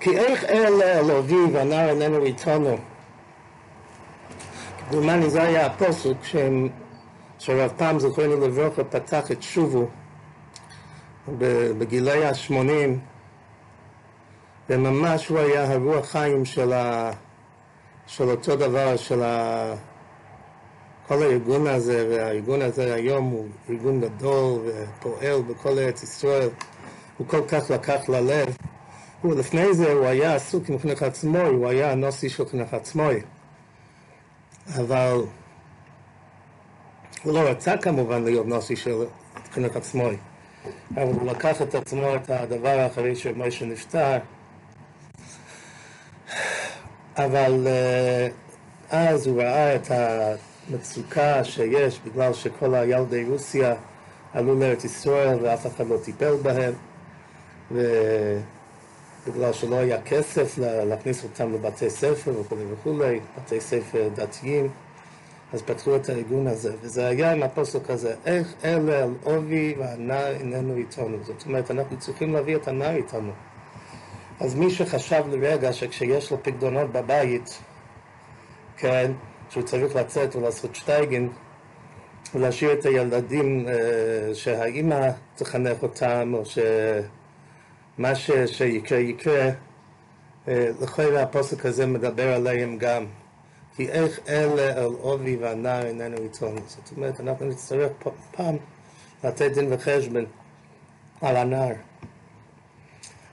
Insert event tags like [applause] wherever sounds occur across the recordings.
כי איך אל אלוהי והנער איננו איתנו. כמדומני זה היה הפוסק שהם, שרב פעם זוכרנו לברכה פתח את שובו בגילי ה-80 וממש הוא היה הרוח חיים של, ה, של אותו דבר, של ה, כל הארגון הזה, והארגון הזה היום הוא ארגון גדול ופועל בכל ארץ ישראל, הוא כל כך לקח ללב. הוא, לפני זה הוא היה עסוק עם חינוך עצמוי, הוא היה הנוסי של חינוך עצמוי. אבל הוא לא רצה כמובן להיות נוסי של חינוך עצמוי. אבל הוא לקח את עצמו את הדבר אחרי שמשה נפטר. אבל אה, אז הוא ראה את המצוקה שיש בגלל שכל הילדי רוסיה עלו לארץ ישראל ואף אחד לא טיפל בהם. בגלל שלא היה כסף להכניס אותם לבתי ספר וכולי וכולי, בתי ספר דתיים, אז פתחו את הארגון הזה, וזה היה עם הפוסק הזה, איך אלה על עובי והנער איננו איתנו. זאת אומרת, אנחנו צריכים להביא את הנער איתנו. אז מי שחשב לרגע שכשיש לו פקדונות בבית, כן, שהוא צריך לצאת ולעשות שטייגן, ולהשאיר את הילדים אה, שהאימא תחנך אותם, או ש... מה ש, שיקרה יקרה, אה, לכן הפוסק הזה מדבר עליהם גם. כי איך אלה על עובי והנער איננו עיתון. זאת אומרת, אנחנו נצטרך פעם לתת דין וחשבון על הנער.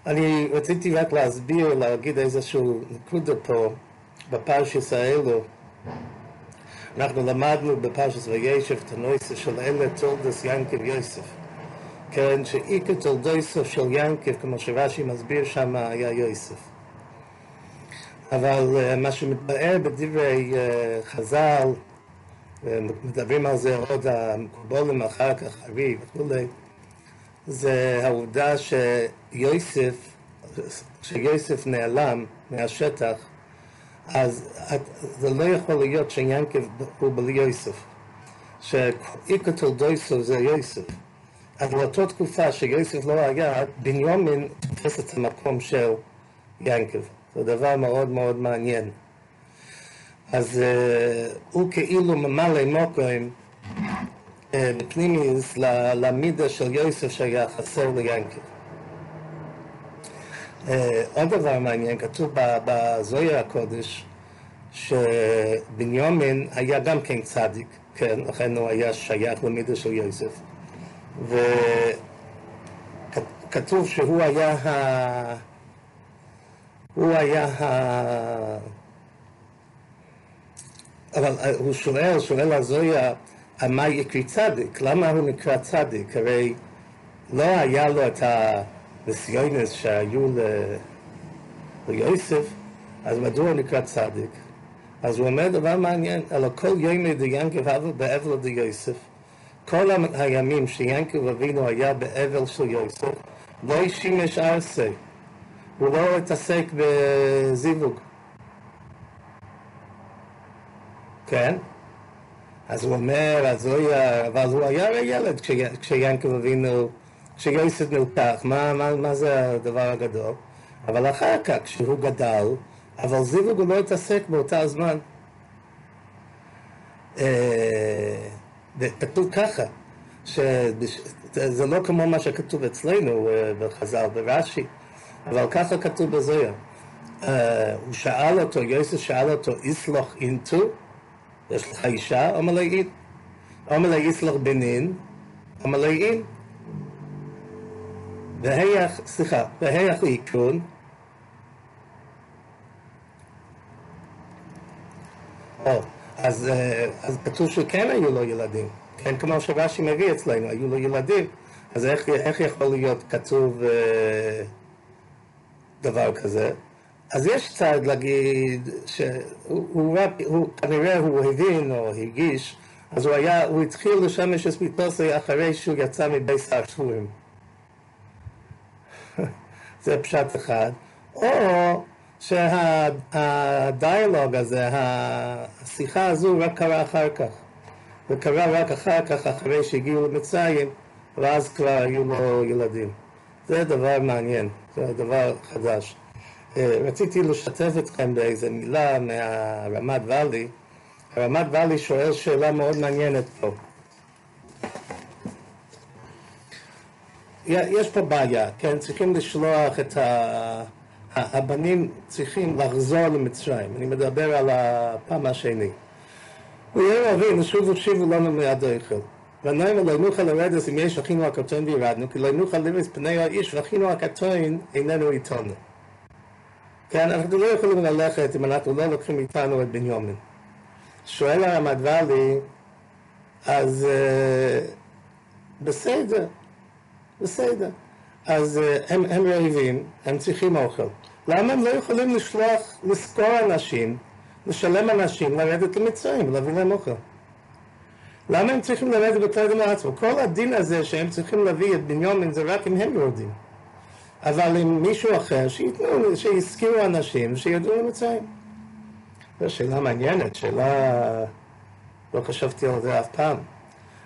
אני רציתי רק להסביר, להגיד איזשהו נקודה פה בפרשס האלו. אנחנו למדנו בפרשס וישב את הנושא של אלה תולדס ינקב יוסף. כן, שאיקר תולדויסו של ינקב, כמו שרש"י מסביר שם, היה יוסף. אבל uh, מה שמתבאר בדברי uh, חז"ל, מדברים על זה עוד המקובולים אחר כך, ארי וכולי, זה העובדה שיוסף, כשיוסף נעלם מהשטח, אז זה לא יכול להיות שיינקב הוא בלי יוסף. שאיקר תולדויסו זה יוסף. אז באותה תקופה שיוסף לא היה, בנימין תופס את המקום של ינקב. זה דבר מאוד מאוד מעניין. אז uh, הוא כאילו ממלא מוקרים uh, בפנימיס למידה של יוסף שהיה חסר ליינקב. Uh, עוד דבר מעניין, כתוב בזויה הקודש שבנימין היה גם כן צדיק, כן, לכן הוא היה שייך למידה של יוסף. וכתוב שהוא היה ה... הוא היה ה... אבל הוא שואל, שואל הזויה, מה יקרי צדיק? למה הוא נקרא צדיק? הרי לא היה לו את הניסיונס שהיו ל... ליוסף, אז מדוע הוא נקרא צדיק? אז הוא אומר דבר מעניין, אלא כל ימי דיין גבבל באבל דיוסף. כל הימים שיענקב אבינו היה באבל של יוסף, לא שימש ארסי, הוא לא התעסק בזיווג. כן? אז הוא אומר, אז הוא היה, אבל הוא היה הרי ילד כשיענקב אבינו, כשיוסף נלקח, מה, מה, מה זה הדבר הגדול? אבל אחר כך, כשהוא גדל, אבל זיווג הוא לא התעסק באותה הזמן. אה, וכתוב ככה, שזה לא כמו מה שכתוב אצלנו אה, בחז"ל ברש"י, אבל ככה כתוב בזויה. Uh, הוא שאל אותו, יוסף שאל אותו, איסלוח אינטו, יש לך אישה? אומר לי אין. אומר לי איסלוח בנין, אומר לי אין. והיח, סליחה, והיח איקון, או, אז, אה, אז כתוב שכן היו לו ילדים, כן, כמו שרש"י מביא אצלנו, היו לו ילדים, אז איך, איך יכול להיות כתוב אה, דבר כזה? אז יש צד להגיד שהוא הוא, הוא, כנראה הוא הבין או הרגיש, אז הוא היה, הוא התחיל לשמש את מיתוסי אחרי שהוא יצא מבית הארסורים. [laughs] זה פשט אחד. או שהדיאלוג הזה, השיחה הזו רק קרה אחר כך. זה קרה רק אחר כך, אחרי שהגיעו למצרים, ואז כבר היו לו ילדים. זה דבר מעניין, זה דבר חדש. אה, רציתי לשתף אתכם באיזה מילה מהרמת ואלי. הרמת ואלי שואל שאלה מאוד מעניינת פה. יש פה בעיה, כן? צריכים לשלוח את ה... הבנים צריכים לחזור למצרים. אני מדבר על הפעם השני. ויהיה אבינו שובו שובו לנו מיד האיכל. ונאמר לא נוכל לרדת אם יש אחינו הקטון וירדנו, כי לא נוכל לרדת פני האיש ואחינו הקטון איננו איתנו. כן, אנחנו לא יכולים ללכת אם אנחנו לא לוקחים איתנו את בנימין. שואל הרמת ואלי, אז uh, בסדר, בסדר. אז uh, הם, הם רעבים, הם צריכים אוכל. למה הם לא יכולים לשלוח, לשכור אנשים, לשלם אנשים, לרדת למצרים ולהביא להם אוכל? למה הם צריכים לרדת בתרגם לעצמו? כל הדין הזה שהם צריכים להביא את בנימין זה רק אם הם יורדים. אבל עם מישהו אחר, שייתנו, שיזכירו אנשים שידעו למצרים. זו שאלה מעניינת, שאלה... לא חשבתי על זה אף פעם.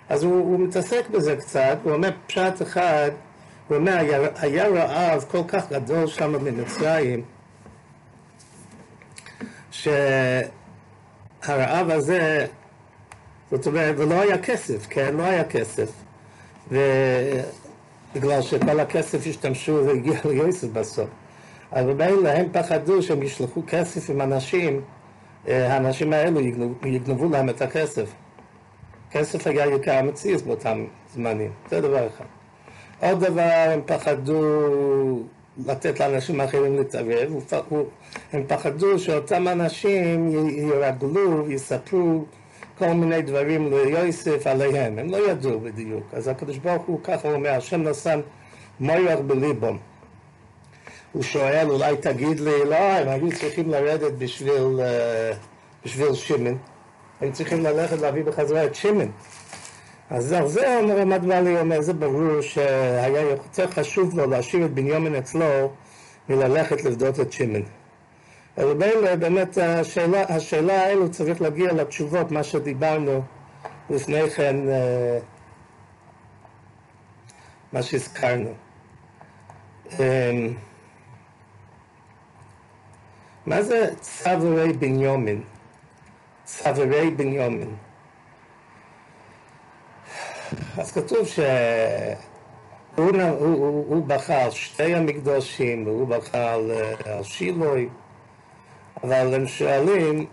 אז הוא, הוא מתעסק בזה קצת, הוא אומר פשט אחד, הוא אומר, היה, רעב כל כך גדול שם במצרים, שהרעב הזה, זאת אומרת, ולא היה כסף, כן? לא היה כסף. ובגלל שכל הכסף השתמשו והגיע ליוסף בסוף. אבל ממילא הם פחדו שהם ישלחו כסף עם אנשים, אה, האנשים האלו יגנבו, יגנבו להם את הכסף. כסף היה יקר המציאות באותם זמנים, זה דבר אחד. עוד דבר, הם פחדו לתת לאנשים אחרים להתערב, הם פחדו שאותם אנשים ירגלו, יספרו כל מיני דברים ליוסף עליהם, הם לא ידעו בדיוק. אז הקדוש ברוך הוא ככה אומר, השם נשם מויח בליבם. הוא שואל, אולי תגיד לי, לא, הם היו צריכים לרדת בשביל, uh, בשביל שמן, הם צריכים ללכת להביא בחזרה את שמן. אז על זה אומר מדבלי אומר, זה ברור שהיה יותר חשוב לו להשאיר את בנימין אצלו מללכת לבדות את שמן. אז באמת השאלה, השאלה האלו צריך להגיע לתשובות, מה שדיברנו לפני כן, אה, מה שהזכרנו. אמ, מה זה צברי בנימין? צברי בנימין. אז כתוב שהוא הוא, הוא, הוא בכה על שתי המקדושים, והוא בכה על, על שילוי, אבל הם שואלים,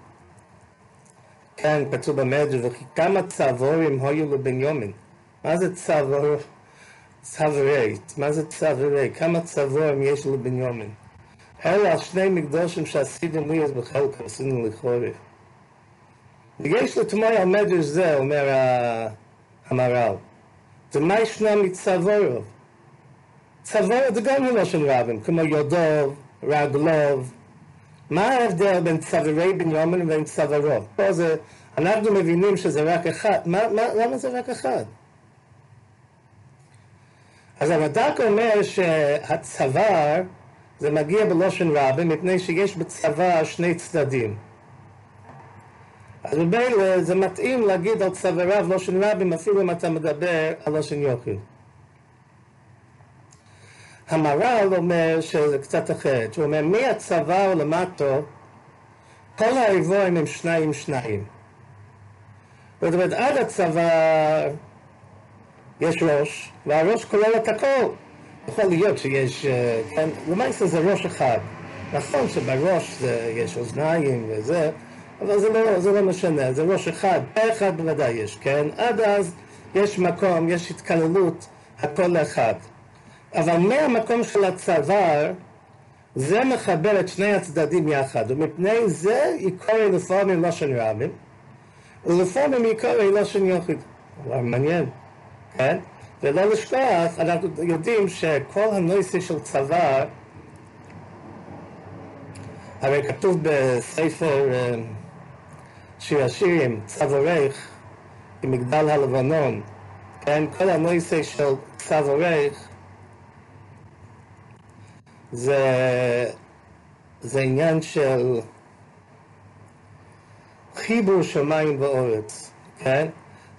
כן, כתוב במדרש, וכי כמה צבורים היו לבנימין? מה זה צבור? צברי, מה זה צברי? כמה צבורים יש לבנימין? אלה שני מקדושים שעשיתם לי אז בחלק, עשינו לחורף. ויש לתמוי על זה, אומר המהר"ל. ומה ישנה מצוורוב? צוורוב זה גם של רבים, כמו יודוב, רגלוב. מה ההבדל בין צוורי בנימין ובין צוורוב? פה זה, אנחנו מבינים שזה רק אחד. מה, מה, למה זה רק אחד? אז הרד"ק אומר שהצוואר זה מגיע בלושן רבים מפני שיש בצוואר שני צדדים. אז ממילא זה מתאים להגיד על צוואריו לושן רבים אפילו אם אתה מדבר על לושן יוחיד. המהר"ל אומר שזה קצת אחרת, הוא אומר מהצוואר למטו כל האיבורים הם שניים שניים. זאת אומרת עד הצוואר יש ראש והראש כולל את הכל. יכול להיות שיש, אה, כן, למעשה זה ראש אחד. נכון שבראש זה, יש אוזניים וזה, אבל זה לא, זה לא משנה, זה ראש אחד, אחד בוודאי יש, כן? עד אז יש מקום, יש התקללות, הכל אחד. אבל מהמקום של הצוואר, זה מחבר את שני הצדדים יחד, ומפני זה יקורא לפעמים לשון רבים, ולפעמים יקורא לשון יחיד. דבר מעניין, כן? ולא לשכוח, אנחנו יודעים שכל הנושא של צוואר, הרי כתוב בספר אה, שיר השירים, צווארך, במגדל הלבנון, כן, כל הנושא של צווארך זה, זה עניין של חיבור שמיים ואורץ, כן?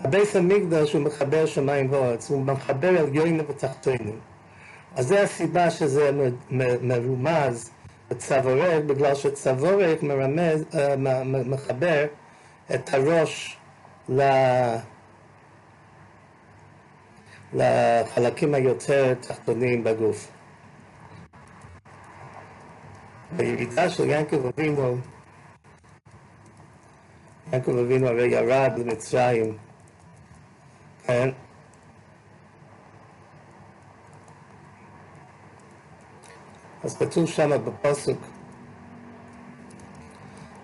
הבייס המקדש הוא מחבר שמיים ואורץ, הוא מחבר עליונים ותחתונים. אז זו הסיבה שזה מרומז וצבורך, בגלל שצבורך מרמז, אה, מחבר את הראש ל... לחלקים היותר תחתונים בגוף. בירידה של יעקב אבינו, יעקב אבינו הרי ירד למצרים, כן? אז כתוב שם בפסוק,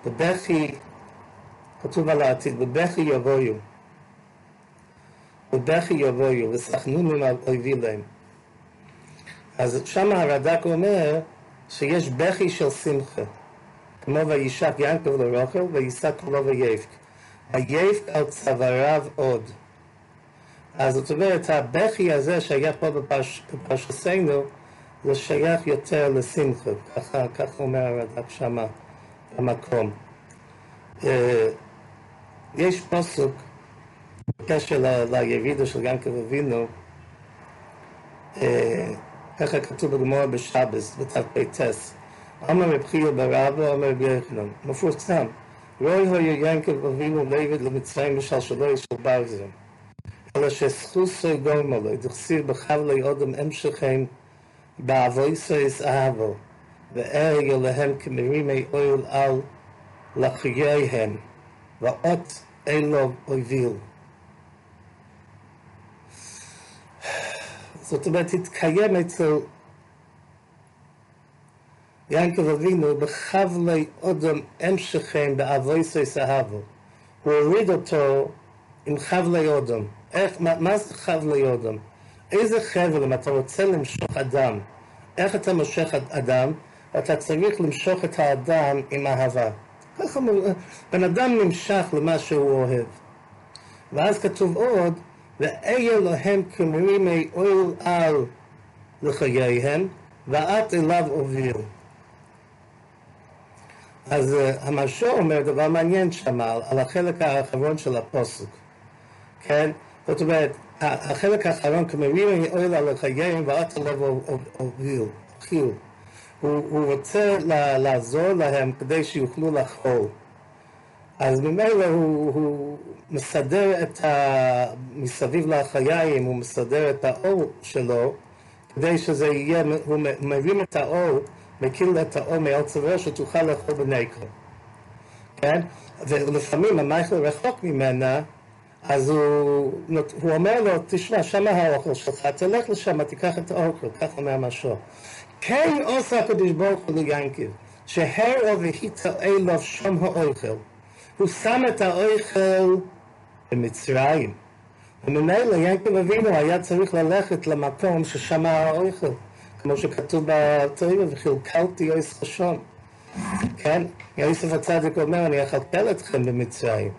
בבכי, כתוב על העתיד, בבכי יבואו, בבכי יבואו, וסחנונים על אויבי להם. אז שם הרד"ק אומר שיש בכי של שמחה, כמו וישק ינקב לרוכל ויישא כולו ויבק. היבק על צוואריו עוד. אז זאת אומרת, הבכי הזה שהיה פה בפרש, בפרשסנו, זה שייך יותר לשמחה, ככה, ככה אומר הרד"ק שמה במקום. אה, יש פסוק בקשר לירידה של ינקב אבינו, אה, ככה כתוב בגמור בשבס, בת"פ. אמר רב חייא ברבא, אמר רבי יחנן, מפורסם, רואי היה ינקב אבינו לבד למצרים בשלשלו של ברזל, אלא שסחוסו גורם עלי, דכסיר בחבלי אודם המשכם בעבויסויס אהבו, וארג אליהם כמרימי אויל על לחייהם, ואות אלו אויביל. זאת אומרת, התקיים אצל יעקב אבינו בחבלי אודם המשכם באבויסויס אהבו. הוא הוריד אותו עם חבלי אודם. איך, מה, מה זה חבלי אודם? איזה חבל, אם אתה רוצה למשוך אדם, איך אתה מושך אדם? אתה צריך למשוך את האדם עם אהבה. ככה בן אדם נמשך למה שהוא אוהב. ואז כתוב עוד, ואהיה להם כמרימי אויל על לחייהם, ואת אליו הוביל. אז uh, המשור אומר דבר מעניין שם על החלק האחרון של הפוסק, כן? זאת אומרת, החלק האחרון, כמרימי אויל על לחייהם, ואת אליו הוביל. הוא רוצה לעזור להם כדי שיוכלו לאכול. אז ממילא הוא, הוא מסדר את ה... מסביב לחיים, הוא מסדר את האור שלו, כדי שזה יהיה, הוא מרים את האור, מקיל את האור מעל צוואר שתוכל לאכול בנקר. כן? ולפעמים המייכל רחוק ממנה, אז הוא, הוא אומר לו, תשמע, שם האוכל שלך, תלך לשם, תיקח את האוכל, כך אומר משהו. כן עושה הקדוש ברוך הוא ליינקב, שהראו והיטל אליו שם האוכל. הוא שם את האוכל במצרים. וממילא ינקב אבינו היה צריך ללכת למקום ששם האוכל, כמו שכתוב בתורה, וחילקלתי אויס חשון. כן? יוסף הצדיק אומר, אני אכלכל אתכם במצרים.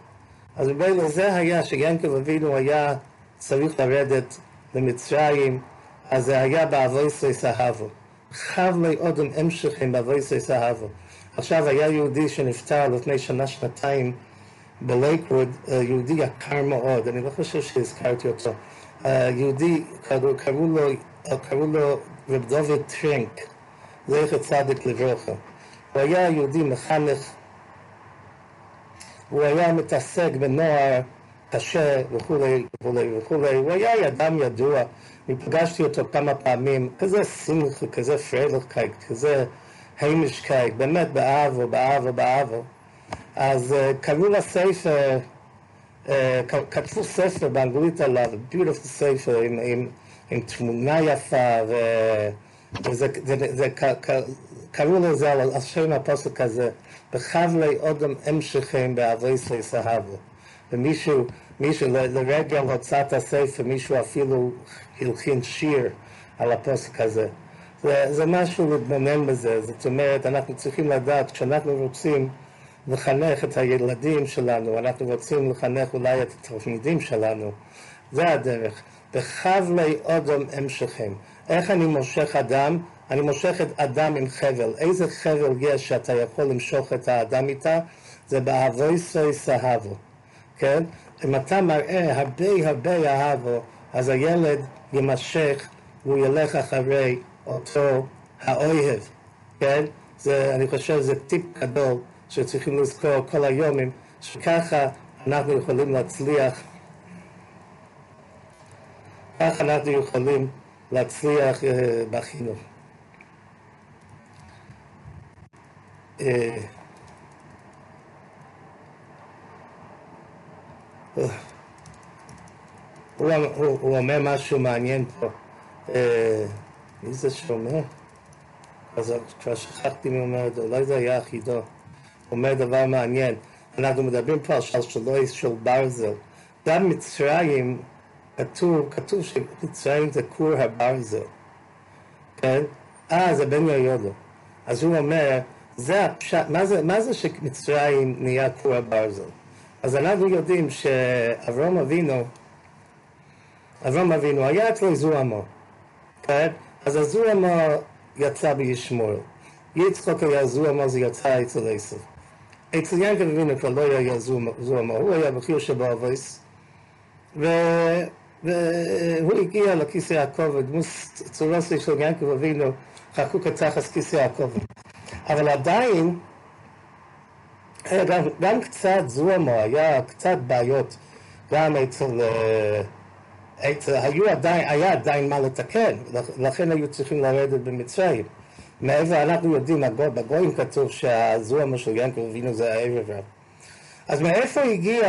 אז ממילא זה היה שיינקב אבינו היה צריך לרדת למצרים, אז זה היה באבויסי סהבו. חבלי אודם המשכים באבויסי סהבו. עכשיו היה יהודי שנפטר לפני שנה-שנתיים בלייקווד, אה, יהודי יקר מאוד, אני לא חושב שהזכרתי אותו. אה, יהודי, קראו, לו, אה, קראו לו רב דוד טרנק, זכר צדיק לברכה. הוא היה יהודי מחנך, הוא היה מתעסק בנוער קשה וכולי וכולי וכולי, הוא היה אדם ידוע, אני פגשתי אותו כמה פעמים, כזה שמחה, כזה פריילעכקייט, כזה היימישקייט, באמת באהבו, באהבו, באהבו. אז uh, קראו לספר, uh, כתבו ספר באנגלית עליו, ביוטיפול ספר עם, עם, עם תמונה יפה, ו, וזה, זה, זה, קראו לזה על שם הפוסק הזה, בחבלי אודם המשכים באבי סהבו. ומישהו, מישהו לרגל הוצאת הספר, מישהו אפילו הלחין שיר על הפוסק הזה. זה, זה משהו להתבונן בזה, זאת אומרת, אנחנו צריכים לדעת, כשאנחנו רוצים לחנך את הילדים שלנו, אנחנו רוצים לחנך אולי את התלמידים שלנו, זה הדרך. בחבלי אודם המשכים. איך אני מושך אדם? אני מושך את אדם עם חבל. איזה חבל יש שאתה יכול למשוך את האדם איתה? זה באבויסוי סהבו, כן? אם אתה מראה הרבה הרבה אהבו, אז הילד יימשך והוא ילך אחרי אותו האויב, כן? זה, אני חושב שזה טיפ גדול שצריכים לזכור כל היומים, שככה אנחנו יכולים להצליח, ככה אנחנו יכולים להצליח uh, בחינוך. Uh, הוא, הוא, הוא אומר משהו מעניין פה. אה, מי זה שאומר? אז כבר שכחתי מי אומר את זה, אולי זה היה אחידו. הוא אומר דבר מעניין. אנחנו מדברים פה על שלשלוי של ברזל. גם מצרים, כתוב, כתוב שמצרים זה כור הברזל. כן? אה, זה בן יהודו. אז הוא אומר, זה הפשט, מה זה, מה זה שמצרים נהיה כור הברזל? אז אנחנו יודעים שאברום אבינו, אברום אבינו היה אצלו זוהמו, כן? אז הזוהמו יצא בישמור. יצחוק היה זוהמו, זה יצא אצל עשב. אצל ינקב אבינו כבר לא היה זוהמו, הוא היה בחיר שבאבויס, והוא הגיע לכיסא הכובד, צורוסי של ינקב אבינו חקוק תחת כיסא הכובד. אבל עדיין גם, גם קצת זוהמו, היה קצת בעיות גם אצל, אצל היו עדיין, היה עדיין מה לתקן, לכן היו צריכים לרדת במצרים. מעבר, אנחנו יודעים, בגויים כתוב שהזוהמו של ינקל אבינו זה הערב רב. אז מאיפה הגיע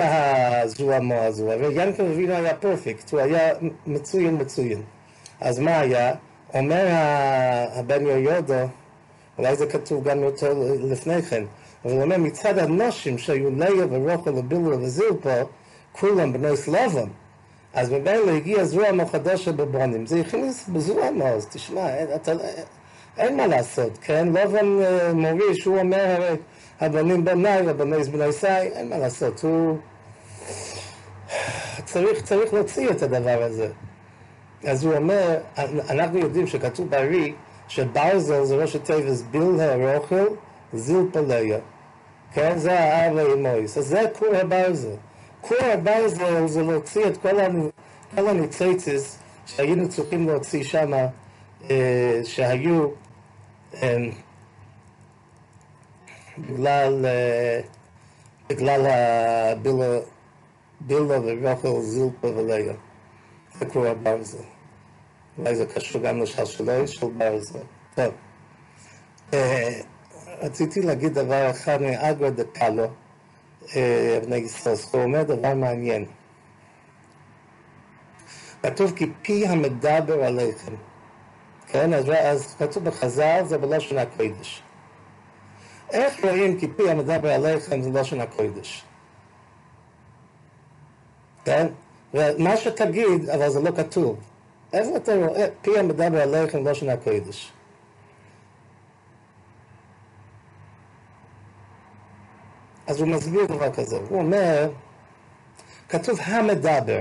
הזוהמו הזו? הרי ינקל אבינו היה פרפקט, הוא היה מצוין מצוין. אז מה היה? אומר הבן יהודו, אולי זה כתוב גם יותר לפני כן, הוא אומר מצד הנשים שהיו ליה ורוחל ובילר וזילפה, כולם בני סלובון. אז ממילא הגיע זרוע חדשה בבונים. זה הכניס בזרוע אז תשמע, אין, אתה, אין מה לעשות, כן? לובן uh, מוריש, הוא אומר הבנים בניי ובני בני סי, אין מה לעשות, הוא... צריך, צריך להוציא את הדבר הזה. אז הוא אומר, אנחנו יודעים שכתוב בארי שברזל זה ראש התיבס בילהה רוכל זיל פליה. כן? זה האב האמויס. אז זה כור הברזל. כור הברזל זה להוציא את כל, הנ... כל הניציצס שהיינו צריכים להוציא שם, אה, שהיו אה, בגלל, אה, בגלל הבילה, בילה ורוכל זילפה וליה. זה כור הברזל. אולי זה קשור גם לשלשלוי של ברזל. טוב. אה, רציתי להגיד דבר אחד מאגרא דקאלו, אבני ישראל, הוא אומר דבר מעניין. כתוב כי פי המדבר עליכם. כן, אז, אז כתוב בחז"ל זה בלשון הקודש. איך רואים כי פי המדבר עליכם זה בלשון הקודש? כן? ומה שתגיד, אבל זה לא כתוב. איפה אתה רואה פי המדבר עליכם בלשון הקודש? אז הוא מסביר דבר כזה, הוא אומר, כתוב המדבר.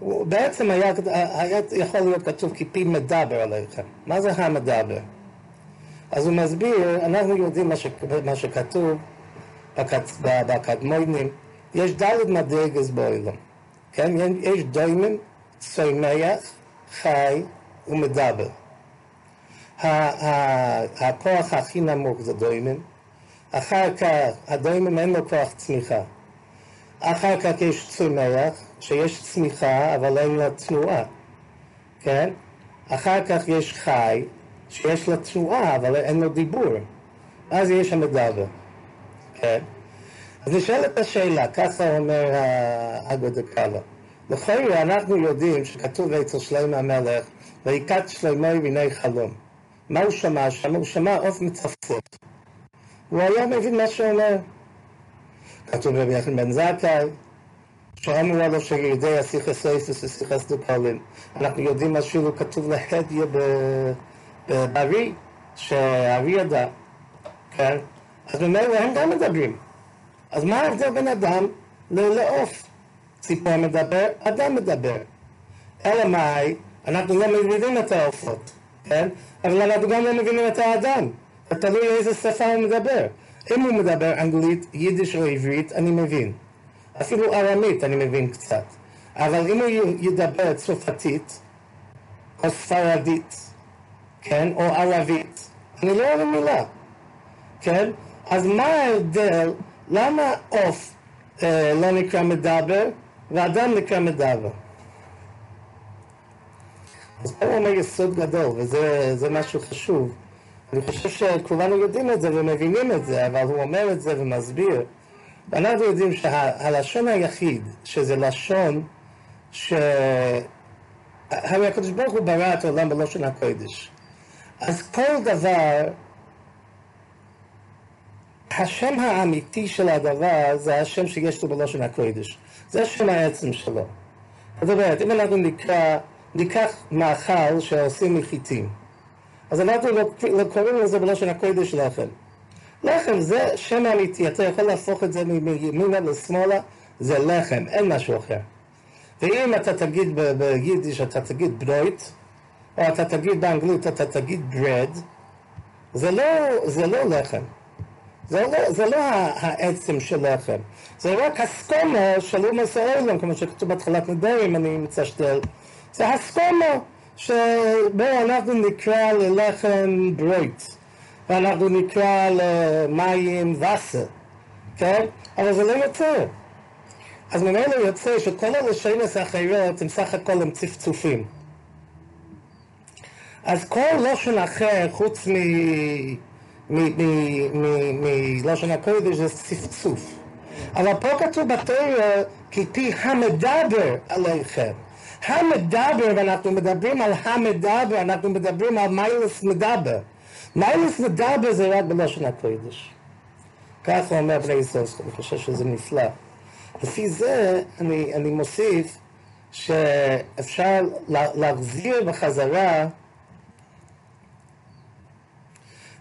בעצם היה, היה יכול להיות כתוב כי פי מדבר עליכם. מה זה המדבר? אז הוא מסביר, אנחנו יודעים מה, ש, מה שכתוב בקדמונים, יש דלת מדרגס באוילום, כן? יש דוימים, צומח, חי ומדבר. הכוח הכי נמוך זה דוימים, אחר כך הדיימון אין לו כוח צמיחה. אחר כך יש צומח, שיש צמיחה אבל אין לה תנועה, כן? אחר כך יש חי, שיש לה תנועה אבל אין לו דיבור. אז יש המדבר, כן? אז נשאלת השאלה, ככה אומר האגו דקאלה. לכאורה אנחנו יודעים שכתוב אצל שלמה המלך, ויקט שלמה ביני חלום. מה הוא שמע שם? הוא שמע עוף מצפצף. הוא היה מבין מה שאומר. כתוב רבי יחד בן זכאי, שאמרו לו שידי הסיכס אייפס וסיכס דופלין. אנחנו יודעים אפילו כתוב להדיה בבריא, שהארי ידע, כן? אז ממילא הם גם מדברים. אז מה ההבדל בין אדם לעוף? ציפור מדבר, אדם מדבר. אלא מאי, אנחנו לא מבינים את העופות, כן? אבל אנחנו גם לא מבינים את האדם. תלוי איזה שפה הוא מדבר. אם הוא מדבר אנגלית, יידיש או עברית, אני מבין. אפילו ארמית אני מבין קצת. אבל אם הוא ידבר צרפתית, או ספרדית, כן, או ערבית, אני לא אוהב מילה, כן? אז מה ההבדל, למה עוף אה, לא נקרא מדבר ואדם נקרא מדבר? אז פה אומר יסוד גדול, וזה משהו חשוב. אני חושב שכולנו יודעים את זה ומבינים את זה, אבל הוא אומר את זה ומסביר. ואנחנו יודעים שהלשון היחיד, שזה לשון ש... הרי הקדוש ברוך הוא ברא את העולם בלושן הקודש. אז כל דבר, השם האמיתי של הדבר זה השם שיש לו בלושן הקודש. זה השם העצם שלו. זאת אומרת, אם אנחנו נקרא, ניקח מאכל שעושים מחיטים, אז אנחנו לא, קוראים לזה בלושן הקודש לחם. לחם זה שם אמיתי, אתה יכול להפוך את זה מימינה לשמאלה, זה לחם, אין משהו אחר. ואם אתה תגיד ביידיש, אתה תגיד ברויט, או אתה תגיד באנגלית, אתה תגיד bread, זה לא, זה לא לחם. זה לא, זה לא העצם של לחם. זה רק הסקומו של אומס העולם, כמו שכתוב בהתחלת נדרים, אני מצשתל. זה הסקומו שבו אנחנו נקרא ללחם ברויט, ואנחנו נקרא למים וסר, כן? אבל זה לא יותר. אז ממילא יוצא שכל הלשונס האחרות הם סך הכל הם צפצופים. אז כל לשון אחר חוץ מלשון הקודש זה צפצוף. אבל פה כתוב בתורה כי פי המדבר עליכם. המדבר, ואנחנו מדברים על המדבר, אנחנו מדברים על מיילס מדבר. מיילס מדבר זה רק בלשון הקודש. כך הוא אומר בני ישראל, אני חושב שזה נפלא. לפי זה אני, אני מוסיף שאפשר להחזיר בחזרה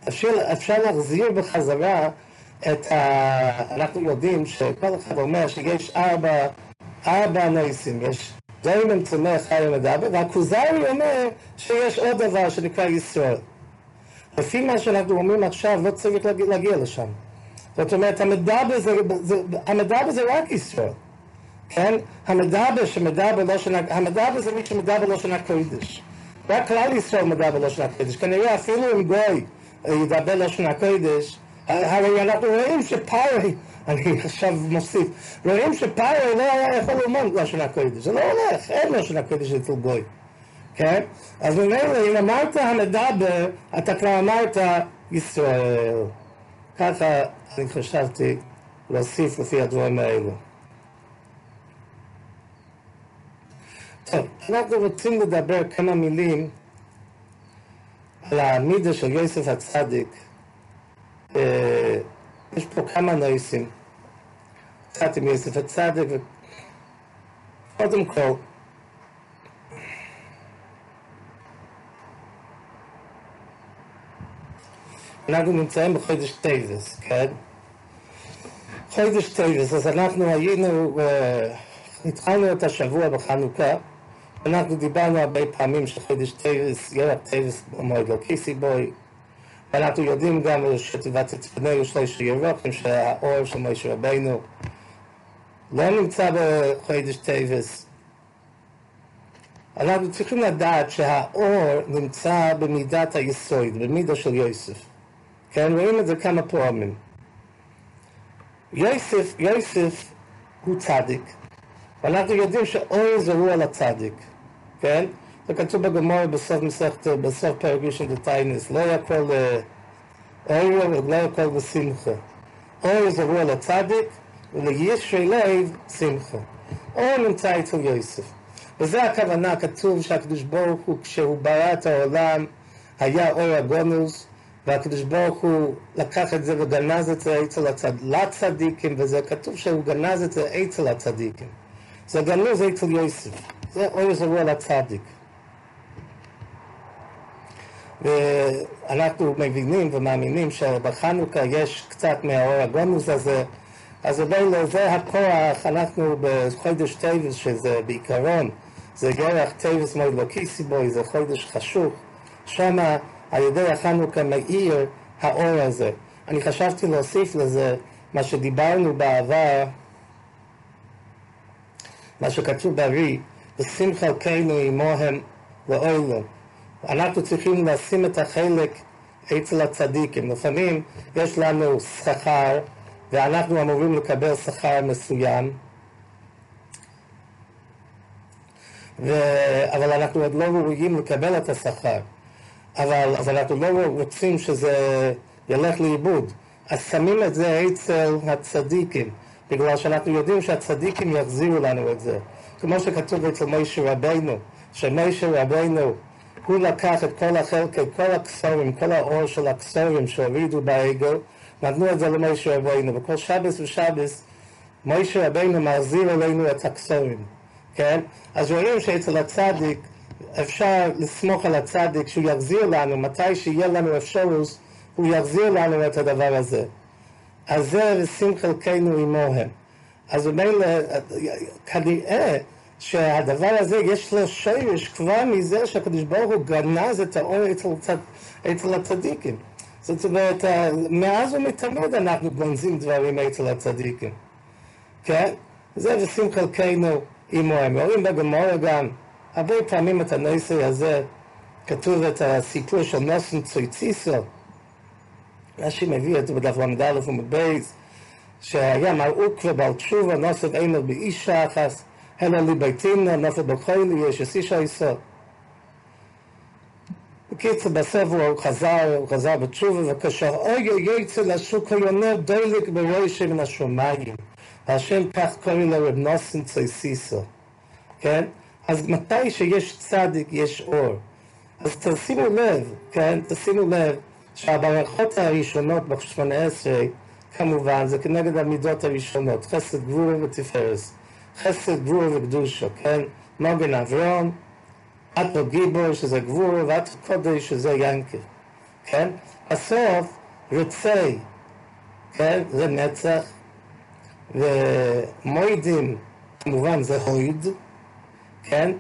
אפשר, אפשר להחזיר בחזרה את ה... אנחנו יודעים שכל אחד אומר שיש ארבע, ארבע נויסים, יש דיימן צומח חי ומדבר, והכוזרי אומר שיש עוד דבר שנקרא ישראל. לפי מה שאנחנו אומרים עכשיו, לא צריך להגיע, להגיע לשם. זאת אומרת, המדבר זה, זה, המדבר זה רק ישראל, כן? המדבר שמדבר לא שנה, המדבר זה מי שמדבר לא שנה קודש. רק כלל ישראל מדבר לא שנה קודש. כנראה אפילו אם גוי ידבר לא שנה קודש, הרי אנחנו רואים שפארי, אני עכשיו מוסיף, רואים שפארי לא היה יכול ללמוד לשון הקודש, זה לא הולך, אין לשון הקודש אצל גוי, כן? אז ממילא אם אמרת המדבר, אתה כבר אמרת ישראל. ככה אני חשבתי להוסיף לפי הדברים האלו. טוב, אנחנו רוצים לדבר כמה מילים על המידה של יוסף הצדיק. אה, יש פה כמה נויסים. קצת עם יוסף הצדיק, קודם כל, אנחנו נמצאים בחודש טייבס, כן? חודש טייבס, אז אנחנו היינו, uh, התחלנו את השבוע בחנוכה, אנחנו דיברנו הרבה פעמים שחודש טייבס, ירח טייבס מאוד לקיתי בו, ואנחנו יודעים גם שותצפנהו שלושה ירחים, שהאור של משה רבינו לא נמצא בחודש טייבס. אנחנו צריכים לדעת שהאור נמצא במידת היסוד, במידה של יוסף. כן, רואים את זה כמה פעמים. יוסף, יוסף הוא צדיק, ואנחנו יודעים שאור זרוע על הצדיק, כן? זה כתוב בגמור בסוף מסכת, בסוף פרק ראשון דתיינס, לא יכל אור ולא יכל בשמחה. אור זרוע לצדיק ולישרי לב שמחה. אור נמצא אצל יוסף. וזה הכוונה, כתוב שהקדוש ברוך הוא, כשהוא ברא את העולם, היה אור הגונוס, והקדוש ברוך הוא לקח את זה וגנז את זה אצל הצד... לצדיקים, וזה כתוב שהוא גנז את זה אצל הצדיקים. זה גנוז אצל יוסף, זה אור זרוע לצדיק. ואנחנו מבינים ומאמינים שבחנוכה יש קצת מהאור הגונוס הזה, אז זה, זה הכוח, אנחנו בחודש טייבס, שזה בעיקרון, זה ירח טייבס מאוד לקיתי בו, זה חודש חשוך, שמה על ידי החנוכה מאיר האור הזה. אני חשבתי להוסיף לזה מה שדיברנו בעבר, מה שכתוב ברי, ושים חלקנו עמהם לעולם. אנחנו צריכים לשים את החלק אצל הצדיקים. לפעמים יש לנו שכר, ואנחנו אמורים לקבל שכר מסוים, ו... אבל אנחנו עוד לא ראויים לקבל את השכר. אבל, אבל אנחנו לא רוצים שזה ילך לאיבוד. אז שמים את זה אצל הצדיקים, בגלל שאנחנו יודעים שהצדיקים יחזירו לנו את זה. כמו שכתוב אצל משה רבנו, שמשה רבנו, הוא לקח את כל החלקי, כל הקסורים, כל האור של הקסורים שהורידו בעגל, נתנו את זה למשה רבנו, וכל שבס ושבס משה רבנו מחזיר אלינו את הקסורים, כן? אז רואים שאצל הצדיק אפשר לסמוך על הצדיק שהוא יחזיר לנו, מתי שיהיה לנו אפשרות, הוא יחזיר לנו את הדבר הזה. אז זה ושים חלקנו עמוהם. אז ממילא, כנראה שהדבר הזה יש לו שורש כבר מזה שהקדוש ברוך הוא גנז את האור אצל, אצל הצדיקים. זאת אומרת, מאז ומתמיד אנחנו גונזים דברים אצל הצדיקים. כן? זה ושים חלקנו עמוהם. רואים בגמורה גם הרבה פעמים את הנושא הזה, כתוב את הסיפור של נוסן צויציסו, רש"י מביא את זה בדף ל"א ומבייס, שהיה מרעוק ובעל תשובה נוסף אינו באישה אחת, אלא לביתינה נופל בחולי יש אישה איסו. בקיצור, בסוף הוא חזר, הוא חזר בתשובה, וכאשר אוי יצא לשוק היונר דולק בראשי מן השמיים. והשם כך קוראים לו רב נוסן צויסיסו. כן? אז מתי שיש צדיק יש אור. אז תשימו לב, כן? תשימו לב שהברכות הראשונות בשמונה עשרה, כמובן, זה כנגד המידות הראשונות, חסד גבורה ותפארס. חסד גבורה וקדושה, כן? מוגן אברון, אטו גיבור שזה גבורה, ואטו קודש שזה ינקב, כן? הסוף, רצי, כן? זה נצח, ומוידים, כמובן זה הויד, כן?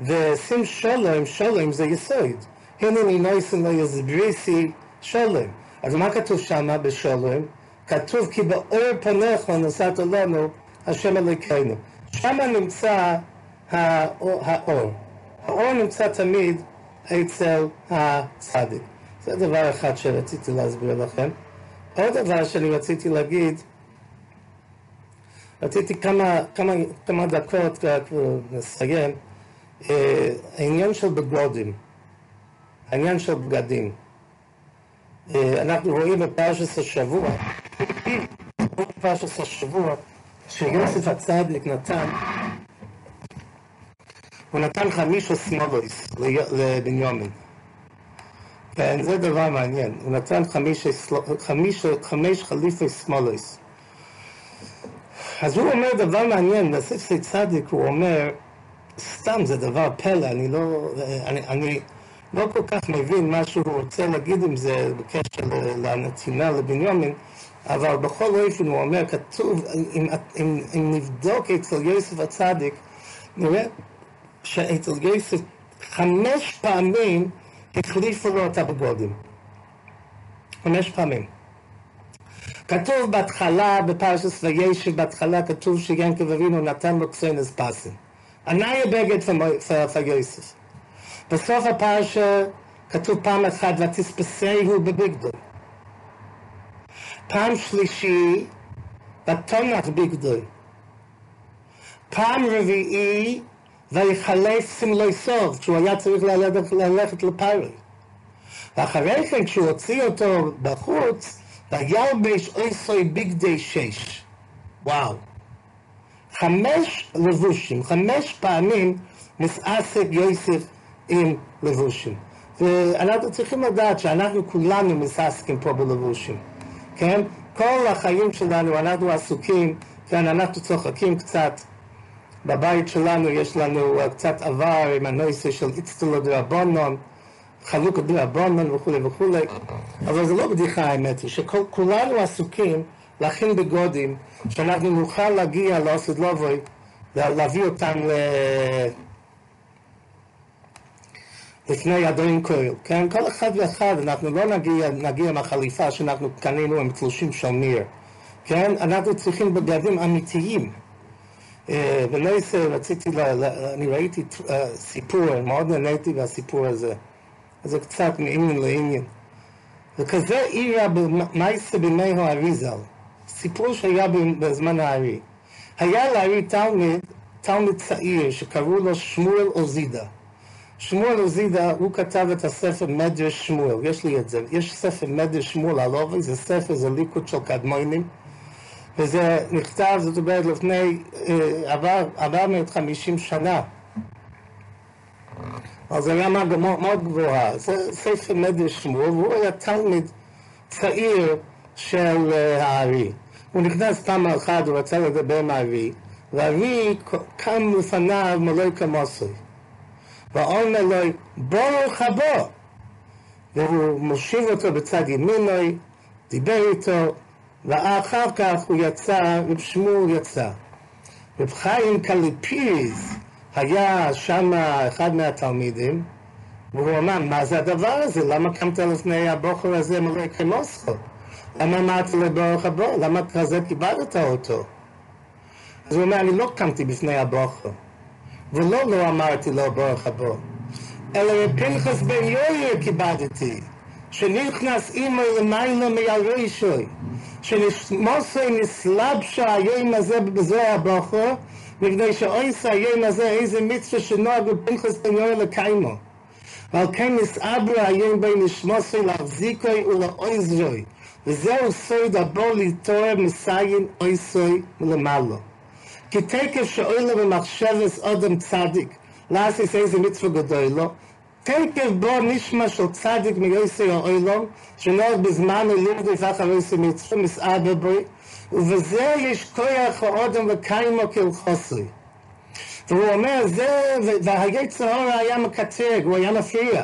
ושים שולם, שולם זה יסוד. הנה נינויסן לא יזבריסי שולם. אז מה כתוב שמה בשולם? כתוב כי באור פניך נשאת לנו השם אלוקינו. שמה נמצא האור. האור נמצא תמיד אצל הצדיק. זה דבר אחד שרציתי להסביר לכם. עוד דבר שאני רציתי להגיד, רציתי כמה, כמה, כמה דקות לסיים, אה, העניין של בגודים, העניין של בגדים. אה, אנחנו רואים בפרשת השבוע, [clears throat] בפרשת השבוע, שיוסף הצדיק נתן, הוא נתן חמישה סמולויס לבנימין. כן, זה דבר מעניין. הוא נתן חמישה, חליפי סמולויס. אז הוא אומר דבר מעניין, בספסי צדיק הוא אומר, סתם זה דבר פלא, אני לא, אני, אני לא כל כך מבין מה שהוא רוצה להגיד עם זה בקשר לנתינה לבנימין, אבל בכל אופן הוא אומר, כתוב, אם, אם, אם נבדוק אצל יוסף הצדיק, נראה שאצל יוסף חמש פעמים החליפו לו את הבגודים. חמש פעמים. כתוב בהתחלה, בפרשס וישב, בהתחלה כתוב שיענקב אבינו נתן לו קסנס פסים. ענאי בגד פגייסס. בסוף הפרשה כתוב פעם אחת ותספסהו בבגדו. פעם שלישי ותונח בגדו. פעם רביעי ויחלף סמלי סוף כשהוא היה צריך ללכת, ללכת לפרי. ואחרי כן כשהוא הוציא אותו בחוץ וילבש אויסוי בגדי שש. וואו. חמש לבושים, חמש פעמים מתעסק יוסף עם לבושים. ואנחנו צריכים לדעת שאנחנו כולנו מתעסקים פה בלבושים, כן? כל החיים שלנו אנחנו עסוקים, כן, אנחנו צוחקים קצת. בבית שלנו יש לנו קצת עבר עם הנושא של איצטלו דרבנון, חלוקת דרבנון וכולי וכולי, אבל זה לא בדיחה האמת היא, שכולנו עסוקים להכין בגודים, שאנחנו נוכל להגיע לאוסדלובוי, להביא אותם ל... לפני אדון כהל, כן? כל אחד ואחד, אנחנו לא נגיע, נגיע עם החליפה שאנחנו קנינו עם תלושים של מיר, כן? אנחנו צריכים בגדים אמיתיים. ולייסר, רציתי, אני ראיתי סיפור, מאוד נהניתי מהסיפור הזה. זה קצת מעניין לעניין. וכזה עירה במייסה בימי האריזל, סיפור שהיה בזמן הארי. היה לארי תלמיד, תלמיד צעיר, שקראו לו שמואל אוזידה. שמואל אוזידה, הוא כתב את הספר מדרש שמואל, יש לי את זה, יש ספר מדרש שמואל על אובי, זה ספר, זה ליקוד של קדמונים, וזה נכתב, זאת אומרת, לפני אה, עבר 450 שנה. אז זה רמה מאוד גבוהה. זה ספר מדרש שמואל, והוא היה תלמיד צעיר של אה, הארי. הוא נכנס פעם אחת, הוא רצה לדבר עם הארי, והארי קם לפניו מלא כמוסוי. ואומר לו, ברוך הבא. והוא מושיב אותו בצד ימינוי, דיבר איתו, ואחר כך הוא יצא, רב שמואל יצא. רב חיים קליפיז היה שם אחד מהתלמידים, והוא אמר, מה זה הדבר הזה? למה קמת לפני הבוחר הזה מלא כמוסכו? למה אמרת לברוך הבא? למה כזה כיבדת אותו? אז הוא אומר, אני לא קמתי בפני הבוחר. ולא לא אמרתי לו ברוך הבא, אלא פנחס בן יויר כיבדתי, שנכנס אימו למעלה מהרשוי, שנמוסי נסלבשה היום הזה בזרוע הבוחר, מפני שאויסה היום הזה איזה מצווה שנוהג בפנחס בן יויר לקיימו. ועל כן נסעברה היום בין נשמוסי להחזיקוי ולאויזרוי, וזהו סוד הבו לתואר מסיין אויסוי מלמעלה. כי תקף שאוילו במחשבס אודם צדיק, לעשיס איזה מצווה גדולו, תקף בו נשמע של צדיק מיוסי האוילו, שנועד בזמן אלימד לפח הרויסי מצווה, מסעבה בוי, ובזה יש כוח האודם וקיימו כלחוסי. והוא אומר, זה, והיצר אור היה מקטרג, הוא היה מפריע.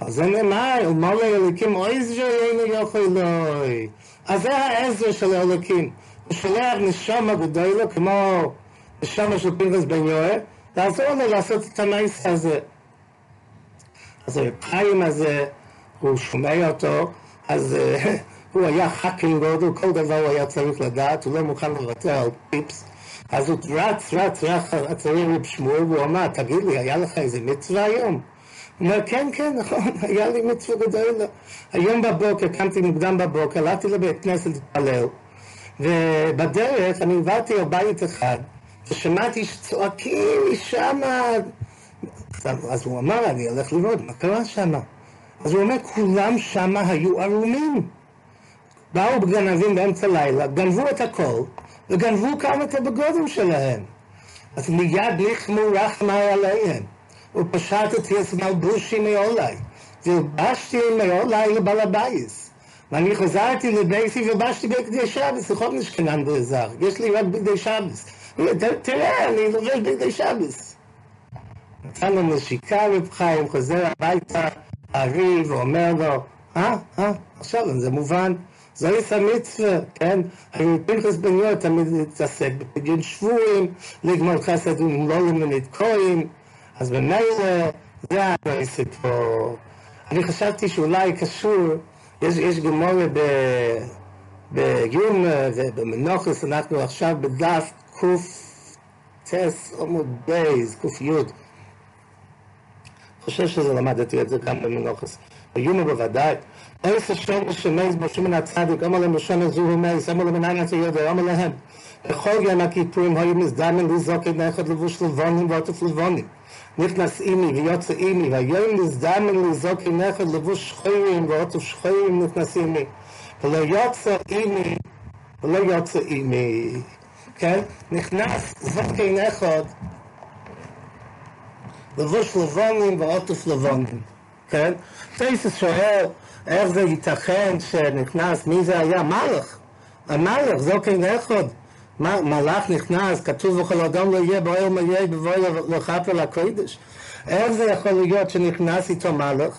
אז זה נאמר, ומולא אליקים אויזר אינו יוכל לוי. אז זה העזר של האלוקים. שולח נשמה גדולה כמו נשמה של פינקס בן יואל, לעזור לו לעשות את המייס הזה. אז החיים הזה, הוא שומע אותו, אז הוא היה חאקינג גודל, כל דבר הוא היה צריך לדעת, הוא לא מוכן לוותר על פיפס. אז הוא רץ, רץ, רץ, הצעיר רב שמואל, והוא אמר, תגיד לי, היה לך איזה מצווה היום? הוא אומר, כן, כן, נכון, [laughs] היה לי מצווה גדולה. היום בבוקר, קמתי מוקדם בבוקר, הלכתי לבית כנסת להתפלל. ובדרך אני עברתי על אחד, ושמעתי שצועקים משם. אז הוא אמר, אני הולך לראות מה קרה שם. אז הוא אומר, כולם שם היו ערומים. באו גנבים באמצע הלילה, גנבו את הכל, וגנבו גם את הבגודים שלהם. אז מיד נחמו רחמה עליהם, ופשטתי את מלבושי מעולי, והלבשתי מעולי לבעל הבייס. ואני חזרתי לביתי ובשתי בגדי שבס, לכל נשכנן בעזר, יש לי רק בגדי שבס. תראה, אני לובש בגדי שבס. נתן לו נשיקה רב חיים, חוזר הביתה, הארי, ואומר לו, אה, אה, עכשיו זה מובן. זוהי המצווה, כן? פנחס בן יואל תמיד התעסק בפגין שבויים, לגמול חסד למנית כהן, אז במילא זה היה סיפור. אני חשבתי שאולי קשור יש, יש גמורה ביומא ובמנחות, אנחנו עכשיו בדף קט עמוד ב', קי. חושב שזה למדתי את זה גם במנחות. ביומא בוודאי. אותה שנה שמת בו שמעון הצדיק, אמר להם בשנה זו מת, אמרו לו מניין אתה יודע, אמר להם, בכל יום הכיפורים היה מזדמן לי זקן אחד לבוש לבנים ועטוף לבנים. נכנס עמי ויוצא עמי, והיום נזדמן לי זקן אחד לבוש שחורים ועטוף שחורים נכנס עמי, ולא יוצא אימי, ולא יוצא אימי, כן? נכנס זוק עם נכד לבוש לבונים ועוטף לבונים, כן? טייסס שואל איך זה ייתכן שנכנס, מי זה היה? מלך, המלך, זוק עם נכד מלאך נכנס, כתוב וכל אדם לא יהיה באוהל יהיה בבואי לכפר לקודש. איך זה יכול להיות שנכנס איתו מלאך?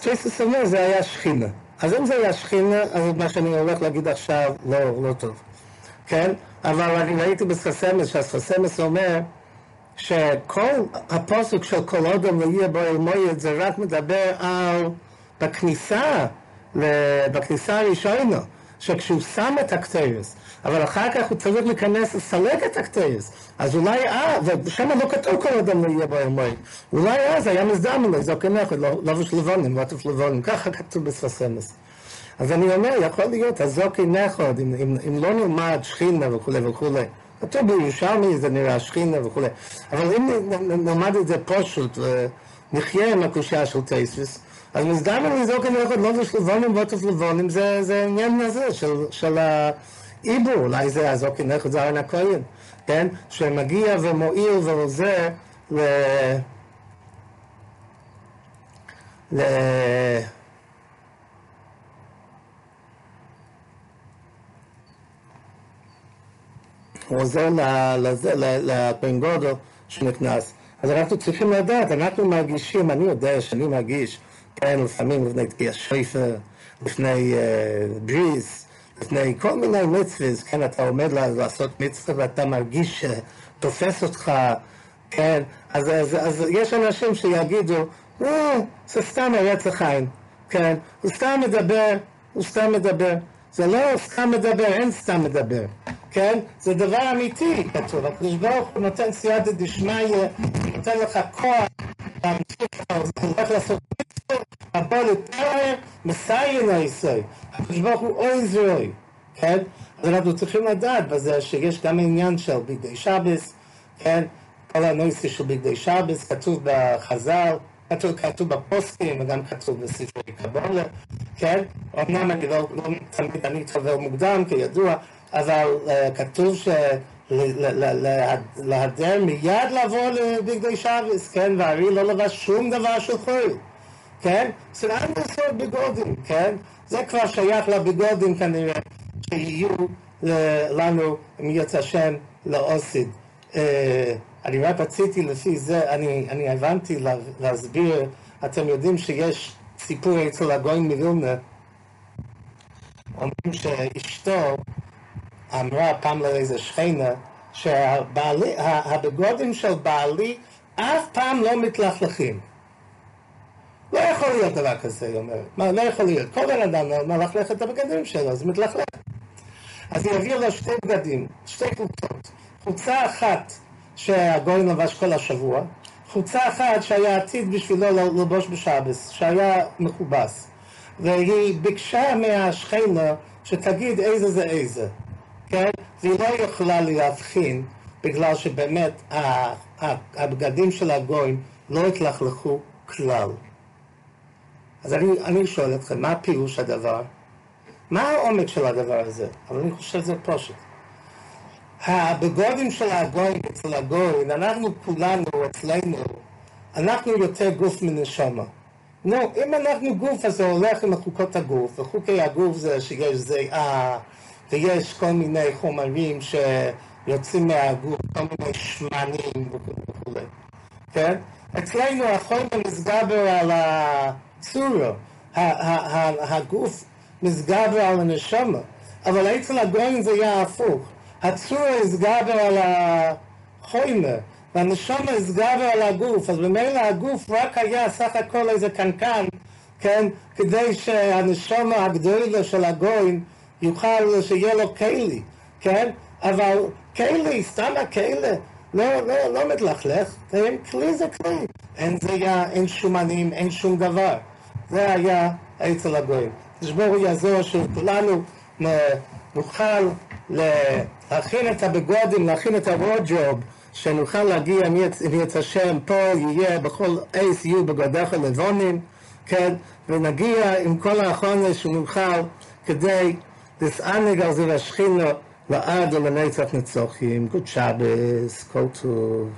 טריסס אומר, זה היה שכינה. אז אם זה היה שכינה, אז מה שאני הולך להגיד עכשיו לא, לא טוב. כן? אבל אני ראיתי בשפת אמת, שהשפת אמת אומר שכל הפסוק של כל אדם לא יהיה באוהל מועד זה רק מדבר על בכניסה, בכניסה הראשונה. שכשהוא שם את הקטורת, אבל אחר כך הוא צריך להיכנס לסלק את הקטורת, אז אולי אה, ושם לא כתוב כל אדם לא יהיה בו יומיים, אולי אז היה מזדמן לו, זוקן אחד, לבוש לבונים, ועטוף לבונים, ככה כתוב בספסמס. אז אני אומר, יכול להיות, הזוקי נכוד, אם, אם, אם לא נלמד שכינה וכולי וכולי, כתוב בירושלמי זה נראה שכינה וכולי, אבל אם נלמד את זה פשוט, נחיה עם הקושייה של טייסוויס, אז מזדמן לזעוק עם אחד לא זה לבונים ועוטף לבונים, זה, זה עניין הזה של, של העיבור, אולי זה אחד זה ארן הכהן, כן? שמגיע ומועיל ועוזר ל... ל... הוא עוזר לבן גודל שנכנס. אז אנחנו צריכים לדעת, אנחנו מרגישים, אני יודע שאני מרגיש, כן, לפעמים לפני תקיע שויפר, לפני uh, בריס, לפני כל מיני מצווה, כן, אתה עומד לעשות מצווה ואתה מרגיש שתופס אותך, כן, אז, אז, אז יש אנשים שיגידו, אה, זה סתם הרצח עין, כן, הוא סתם מדבר, הוא סתם מדבר. זה לא סתם מדבר, אין סתם מדבר, כן? זה דבר אמיתי, כתוב. הקדוש ברוך הוא נותן סייעתא דשמיא, נותן לך כוח, הולך לעשות מצוות, הבא לתאר, מסיין היסוי. הקדוש ברוך הוא אוי זרוי, כן? אז אנחנו צריכים לדעת בזה שיש גם עניין של בגדי שבס, כן? כל הנושא של בגדי שבס כתוב בחז"ל. כתוב, כתוב בפוסטים וגם כתוב בספרי קבולה, כן? אמנם אני לא, לא תמיד אני חבר מוקדם, כידוע, אבל uh, כתוב שלהדר מיד לבוא לבגדי שבס, כן? והארי לא לבש שום דבר של חול, כן? זה רק לעשות בגודים, כן? זה כבר שייך לבגודים כנראה, שיהיו לנו, אם יוצא השם, לאוסיד. Uh, אני רק רציתי לפי זה, אני, אני הבנתי לה, להסביר, אתם יודעים שיש סיפור אצל הגויים מווילנה, אומרים שאשתו אמרה פעם לאיזה שכנה, שהבגודים של בעלי אף פעם לא מתלכלכים. לא יכול להיות דבר כזה, היא אומרת. מה, לא יכול להיות. כל בן אדם מלכלך את הבגדים שלו, אז מתלכלך. אז היא הביאה לו שתי בגדים, שתי קבוצות. קבוצה אחת שהגוי לבש כל השבוע, חולצה אחת שהיה עתיד בשבילו ללבוש בשבס, שהיה מכובס. והיא ביקשה מהשכנה שתגיד איזה זה איזה, כן? והיא לא יכולה להבחין בגלל שבאמת הבגדים של הגויים לא התלכלכו כלל. אז אני, אני שואל אתכם, מה פירוש הדבר? מה העומק של הדבר הזה? אבל אני חושב שזה פשוט. הבגודים של הגויים אצל הגויים, אנחנו כולנו אצלנו, אנחנו יותר גוף מנשמה. נו, אם אנחנו גוף, אז זה הולך עם חוקות הגוף, וחוקי הגוף זה שיש זיעה, ויש כל מיני חומרים שיוצאים מהגוף, כל מיני שמנים וכו', כן? אצלנו החומר מסגבר על הצורה, הגוף מסגבר על הנשמה, אבל אצל הגויים זה יהיה הפוך. הצורה הסגבר על החומר, והנשמה הסגבר על הגוף, אז במילא הגוף רק היה סך הכל איזה קנקן, כן, כדי שהנשמה הגדולה של הגויים יוכל שיהיה לו כלי, כן, אבל כלי, סתם הכלי, לא, לא, לא מתלכלך, כן? כלי זה כלי, אין זיה, אין שומנים, אין שום דבר, זה היה אצל הגויים. תשבור יעזור שכולנו נוכל להכין את הבגודים, להכין את הוודג'וב, שנוכל להגיע, אם יצא השם, פה יהיה בכל עץ יהיו בגדיך לבונים, כן, ונגיע עם כל החונש שנוכל כדי לסענג על זה והשכינו לעד ולנצח נצוחים. גוד שבס, כל טוב.